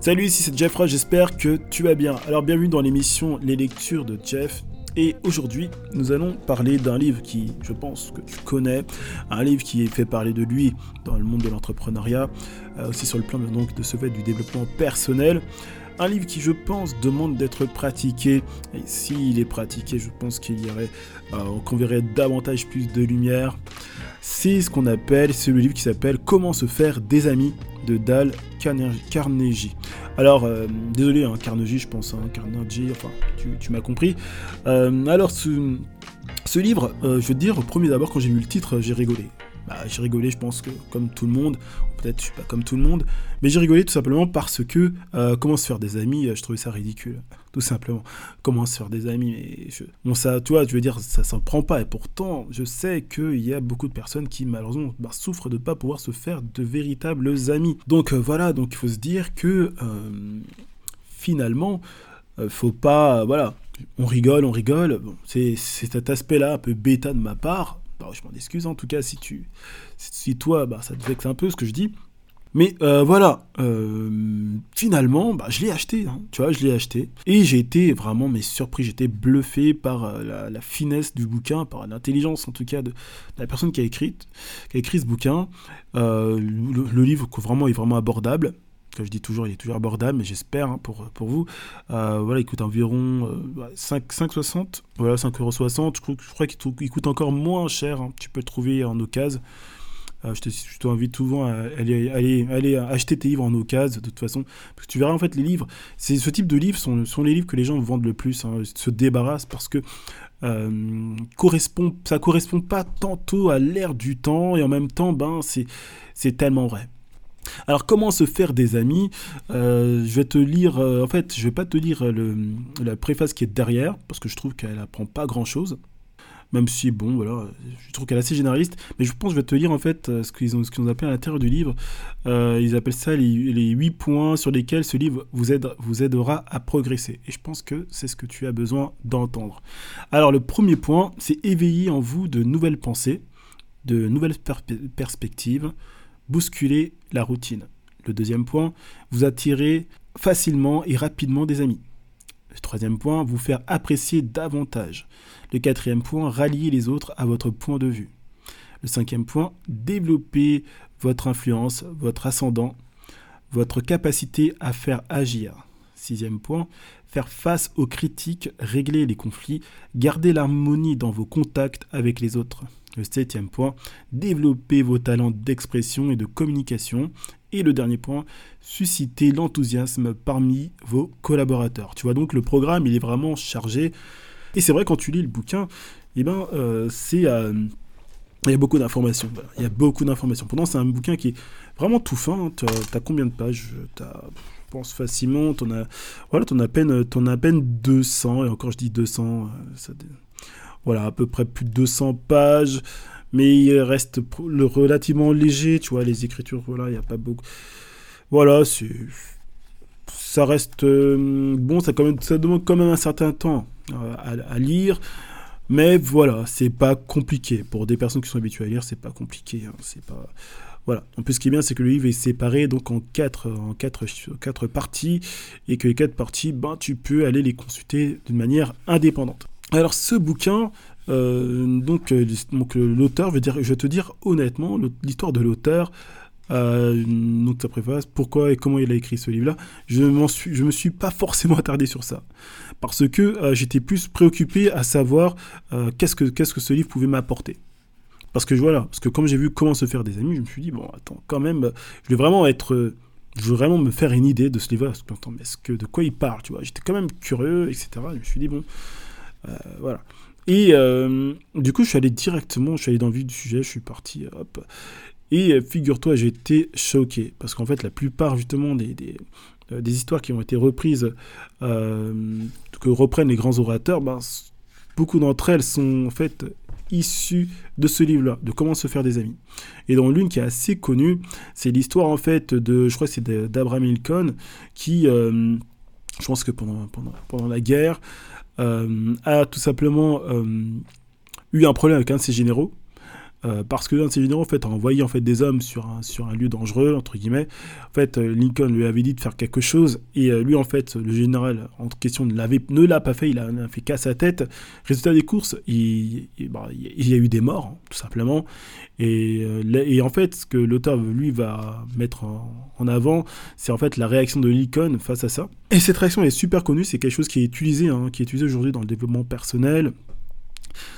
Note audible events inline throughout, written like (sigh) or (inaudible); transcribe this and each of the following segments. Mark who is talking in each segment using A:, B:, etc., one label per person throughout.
A: Salut, ici c'est Jeff Ross, j'espère que tu vas bien. Alors bienvenue dans l'émission Les lectures de Jeff. Et aujourd'hui, nous allons parler d'un livre qui, je pense que tu connais, un livre qui fait parler de lui dans le monde de l'entrepreneuriat, euh, aussi sur le plan donc, de ce fait du développement personnel. Un livre qui, je pense, demande d'être pratiqué. Et s'il est pratiqué, je pense qu'il y aurait, euh, qu'on verrait davantage plus de lumière. C'est ce qu'on appelle, c'est le livre qui s'appelle Comment se faire des amis de Dal Carnegie. Alors, euh, désolé, hein, Carnegie, je pense, hein, Carnegie, enfin, tu, m'as compris. Euh, alors, ce, livre, euh, je veux dire, premier d'abord, quand j'ai vu le titre, j'ai rigolé. Bah, j'ai rigolé, je pense que comme tout le monde, peut-être je suis pas comme tout le monde, mais j'ai rigolé tout simplement parce que euh, comment se faire des amis, euh, je trouvais ça ridicule, tout simplement. Comment se faire des amis, mais je, bon ça, tu vois, je veux dire, ça s'en prend pas, et pourtant, je sais qu'il y a beaucoup de personnes qui malheureusement bah, souffrent de pas pouvoir se faire de véritables amis. Donc euh, voilà, donc il faut se dire que finalement, faut pas, voilà, on rigole, on rigole. C'est cet aspect-là un peu bêta de ma part, bah, je m'en excuse en tout cas si tu si toi bah, ça te vexe un peu ce que je dis mais euh, voilà, euh, finalement, bah, je l'ai acheté, hein, tu vois, je l'ai acheté. Et j'ai été vraiment mais surpris, j'étais bluffé par euh, la, finesse du bouquin, par l'intelligence en tout cas de, la personne qui a écrit, qui a ce bouquin. Le, le, livre vraiment est vraiment abordable je dis toujours, il est toujours abordable, mais j'espère hein, pour, pour vous. Euh, voilà, il coûte environ 5,60. Euh, voilà, 5,60€. Je, je crois qu'il coûte encore moins cher. Hein. Tu peux le trouver en occasion. Euh, je t'invite souvent à aller, aller, aller, acheter tes livres en occasion, de toute façon. Parce que tu verras, en fait, les livres, c'est ce type de livres sont, sont les livres que les gens vendent le plus, hein, se débarrassent parce que euh, correspond, ça correspond pas tantôt à l'ère du temps et en même temps, ben, c'est tellement vrai. Alors comment se faire des amis? Euh, Je vais te lire, euh, en fait, je vais pas te lire la préface qui est derrière parce que je trouve qu'elle apprend pas grand chose. Même si, bon, voilà, je trouve qu'elle est assez généraliste, mais je pense que je vais te lire en fait euh, ce qu'ils ont, ce appelé à l'intérieur du livre. ils appellent ça les, les 8 points sur lesquels ce livre vous aidera à progresser. Et je pense que c'est ce que tu as besoin d'entendre. Alors, le premier point, c'est éveiller en vous de nouvelles pensées, de nouvelles perspectives, bousculer la routine. Le deuxième point, vous attirer facilement et rapidement des amis. Le troisième point, vous faire apprécier davantage. Le quatrième point, rallier les autres à votre point de vue. Le cinquième point, développer votre influence, votre ascendant, votre capacité à faire agir. Sixième point, faire face aux critiques, régler les conflits, garder l'harmonie dans vos contacts avec les autres. Le septième point, développer vos talents d'expression et de communication. Et le dernier point, susciter l'enthousiasme parmi vos collaborateurs. Tu vois donc le programme, il est vraiment chargé. Et c'est vrai quand tu lis le bouquin, eh ben euh, c'est euh, il y a beaucoup d'informations. Il y a beaucoup d'informations. Pendant c'est un bouquin qui est vraiment tout fin. Tu as, combien de pages? Pense facilement. Tu as, voilà, en as, peine, en as à peine 200. Et encore, je dis 200. Euh, voilà, à peu près plus de 200 pages, mais il reste relativement léger, tu vois, les écritures, voilà, il n'y a pas beaucoup. Voilà, c'est ça reste euh, bon, ça, quand même, ça demande quand même un certain temps euh, à, lire, mais voilà, c'est pas compliqué pour des personnes qui sont habituées à lire, c'est pas compliqué, hein, c'est pas voilà. En plus, ce qui est bien, c'est que le livre est séparé donc en quatre, en quatre, quatre parties et que les quatre parties, ben, tu peux aller les consulter d'une manière indépendante. Alors ce bouquin, euh, donc, euh, donc l'auteur, veut dire, je vais te dire honnêtement, l'histoire de l'auteur, euh, donc sa préface, pourquoi et comment il a écrit ce livre-là, je ne je me suis pas forcément attardé sur ça, parce que j'étais plus préoccupé à savoir qu'est-ce que qu'est-ce que ce livre pouvait m'apporter. Parce que voilà, parce que comme j'ai vu comment se faire des amis, je me suis dit bon attends quand même, je vais vraiment être je veux vraiment me faire une idée de ce livre. Mais est-ce que de quoi il parle, tu vois? J'étais quand même curieux, etc. Je me suis dit bon, euh, voilà. Et euh, du coup, je suis allé directement, je suis allé dans le vif du sujet, je suis parti, hop. Et euh, figure-toi, j'ai été choqué. Parce qu'en fait, la plupart, justement, des, des, histoires qui ont été reprises, que reprennent les grands orateurs, ben, beaucoup d'entre elles sont en fait issues de ce livre-là, de comment se faire des amis. Et dans l'une qui est assez connue, c'est l'histoire en fait de, je crois c'est d'Abraham Lincoln, qui, je pense que pendant, pendant, pendant la guerre, euh, a tout simplement euh, eu un problème avec un de ses généraux. Euh, parce que dans ces généraux en fait, a envoyé en fait, des hommes sur un, lieu dangereux, entre guillemets. En fait, euh, Lincoln lui avait dit de faire quelque chose, et euh, lui, en fait, le général en question ne, ne l'a pas fait, il a, fait qu'à sa tête. Résultat des courses, il, bah, y a eu des morts, hein, tout simplement. Et, et, en fait, ce que l'auteur, lui, va mettre en, avant, c'est en fait la réaction de Lincoln face à ça. Et cette réaction est super connue, c'est quelque chose qui est utilisé, hein, qui est utilisé aujourd'hui dans le développement personnel,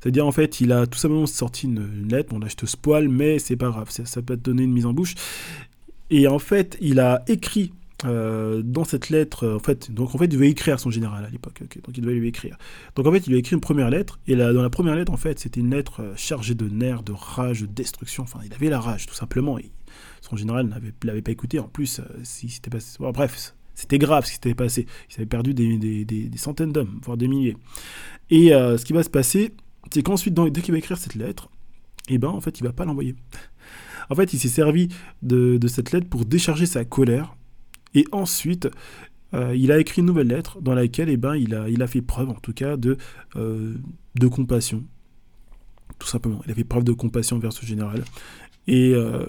A: c'est-à-dire, en fait, il a tout simplement sorti une, lettre. Bon, là, je te spoil, mais c'est pas grave, ça, peut te donner une mise en bouche. Et en fait, il a écrit euh, dans cette lettre, en fait, donc en fait, il devait écrire à son général à l'époque. donc il devait lui écrire. Donc en fait, il lui a écrit une première lettre. Et là, dans la première lettre, en fait, c'était une lettre euh, chargée de nerfs, de rage, de destruction. Enfin, il avait la rage, tout simplement. Et son général ne l'avait pas écouté. En plus, euh, si c'était passé. bref, c'était grave ce qui s'était passé. Il avait perdu des, centaines d'hommes, voire des milliers. Et ce qui va se passer, c'est qu'ensuite, dès qu'il va écrire cette lettre, et eh ben, en fait, il va pas l'envoyer. En fait, il s'est servi de, cette lettre pour décharger sa colère. Et ensuite, euh, il a écrit une nouvelle lettre dans laquelle eh ben, il, a, fait preuve, en tout cas, de, euh, de compassion. Tout simplement. Il a fait preuve de compassion vers ce général. Et, euh,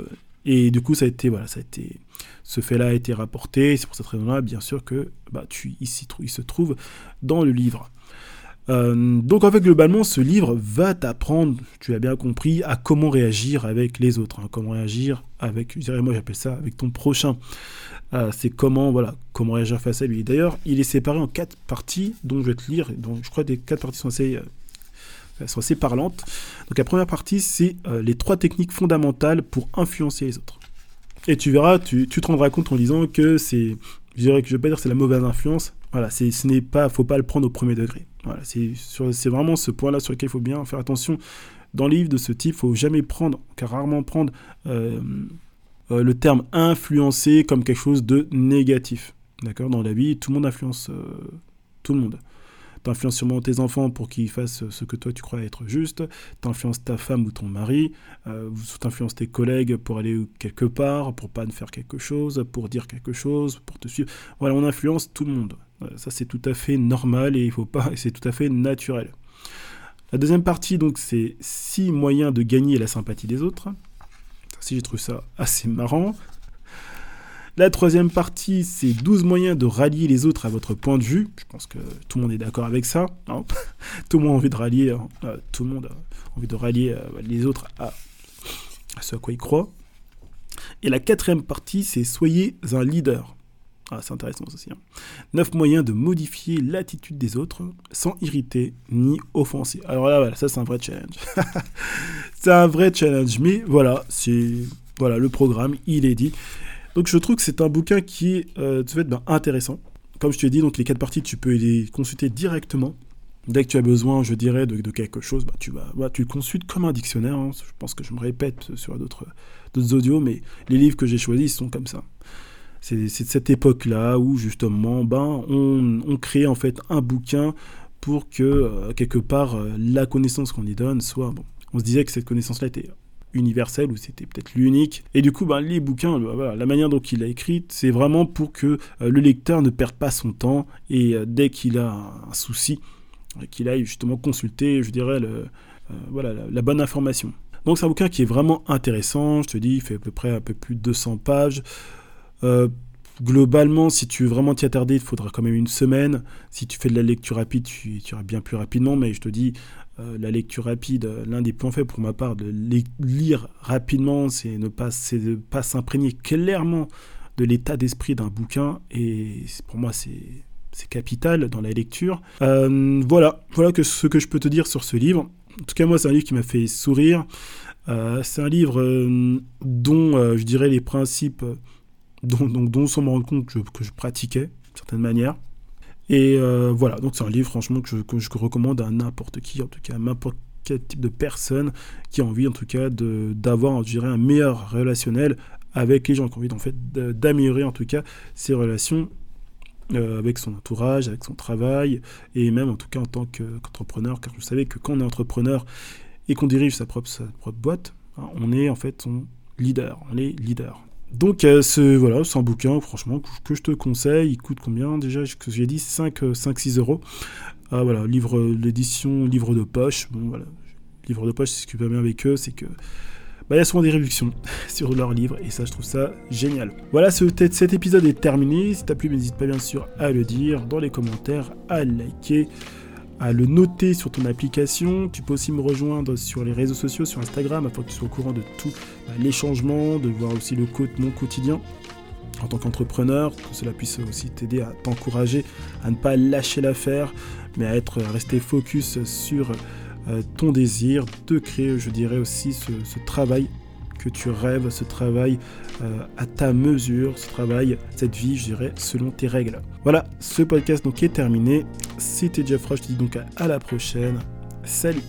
A: et du coup, ça a été, voilà, ça a été, ce fait-là a été rapporté. C'est pour cette raison-là, bien sûr, que bah, tu, il, il se trouve dans le livre. Euh, donc en fait globalement ce livre va t'apprendre, tu as bien compris, à comment réagir avec les autres, hein, comment réagir avec, je dirais moi j'appelle ça avec ton prochain. Euh, c'est comment voilà comment réagir face à lui. D'ailleurs il est séparé en quatre parties dont je vais te lire, donc je crois que les quatre parties sont assez, euh, sont assez parlantes. Donc la première partie c'est les trois techniques fondamentales pour influencer les autres. Et tu verras, tu, tu te rendras compte en lisant que c'est, je dirais que je vais pas dire c'est la mauvaise influence, voilà, ce n'est pas, faut pas le prendre au premier degré. Voilà, c'est vraiment ce point-là sur lequel il faut bien faire attention. Dans les livres de ce type, faut jamais prendre, car rarement prendre euh, euh, le terme influencer comme quelque chose de négatif. D'accord? Dans la vie, tout le monde influence euh, tout le monde. Tu influences sûrement tes enfants pour qu'ils fassent ce que toi tu crois être juste. Tu influences ta femme ou ton mari. Euh, tu influences tes collègues pour aller quelque part, pour pas faire quelque chose, pour dire quelque chose, pour te suivre. Voilà, on influence tout le monde. Euh, ça, c'est tout à fait normal et c'est tout à fait naturel. La deuxième partie, donc, c'est six moyens de gagner la sympathie des autres. Si j'ai trouvé ça assez marrant. La troisième partie, c'est 12 moyens de rallier les autres à votre point de vue. Je pense que tout le monde est d'accord avec ça. (laughs) tout le monde a envie de rallier, hein. euh, tout le monde a envie de rallier euh, les autres à, ce à quoi ils croient. Et la quatrième partie, c'est soyez un leader. Ah, c'est intéressant aussi. Hein. 9 moyens de modifier l'attitude des autres sans irriter ni offenser. Alors là, voilà, ça c'est un vrai challenge. (laughs) c'est un vrai challenge. Mais voilà, c'est voilà le programme, il est dit. Donc je trouve que c'est un bouquin qui est euh, ben, intéressant. Comme je te l'ai dit, donc les quatre parties, tu peux les consulter directement. Dès que tu as besoin, je dirais, de, quelque chose, bah, tu, vas, tu le consultes comme un dictionnaire. Hein. Je pense que je me répète sur d'autres audios, mais les livres que j'ai choisis sont comme ça c'est de cette époque-là où justement ben, on, crée en fait un bouquin pour que euh, quelque part euh, la connaissance qu'on y donne soit. On se disait que cette connaissance-là était universelle ou c'était peut-être l'unique. Et du coup, ben, les bouquins, ben, la manière dont il a écrit, c'est vraiment pour que euh, le lecteur ne perde pas son temps et dès qu'il a un, souci, qu'il aille justement consulter, je dirais, le, voilà, la, bonne information. Donc c'est un bouquin qui est vraiment intéressant, je te dis, il fait à peu près un peu plus de 200 pages. Euh, globalement, si tu veux vraiment t'y attarder, il faudra quand même une semaine. Si tu fais de la lecture rapide, tu, iras bien plus rapidement. Mais je te dis, euh, la lecture rapide, l'un des points faibles pour ma part de lire rapidement, c'est ne pas, s'imprégner clairement de l'état d'esprit d'un bouquin. Et pour moi, c'est capital dans la lecture. Euh, voilà, ce que je peux te dire sur ce livre. En tout cas, moi, c'est un livre qui m'a fait sourire. c'est un livre dont je dirais les principes dont, donc, dont sans me compte que, que je pratiquais, d'une certaine manière. Et euh, voilà, donc c'est un livre franchement que je, recommande à n'importe qui, en tout cas à n'importe quel type de personne qui a envie en tout cas d'avoir, un meilleur relationnel avec les gens, qui ont envie en fait d'améliorer en tout cas ses relations euh, avec son entourage, avec son travail, et même en tout cas en tant qu'entrepreneur, car vous savez que quand on est entrepreneur et qu'on dirige sa propre, sa propre boîte, hein, on est en fait son leader, on est leader. Donc euh, c'est un bouquin, franchement, que, je te conseille. Il coûte combien déjà? Que j'ai dit 5-6 euh, euros. Ah, voilà, livre l'édition livre de poche. Bon, voilà. livres de poche, c'est ce qui va bien avec eux, c'est que bah, y a souvent des réductions (laughs) sur leurs livres et ça je trouve ça génial. Voilà, ce, cet épisode est terminé. Si t'as plu, n'hésite pas bien sûr à le dire dans les commentaires, à liker, à le noter sur ton application. Tu peux aussi me rejoindre sur les réseaux sociaux, sur Instagram, afin que tu sois au courant de tous bah, les changements, de voir aussi le mon quotidien en tant qu'entrepreneur, que cela puisse aussi t'aider à t'encourager à ne pas lâcher l'affaire, mais à être resté focus sur euh, ton désir de créer, je dirais aussi, ce, travail que tu rêves, ce travail euh, à ta mesure, ce travail, cette vie, je dirais, selon tes règles. Voilà, ce podcast donc est terminé. C'était Jeff Roche, je te dis donc à la prochaine. Salut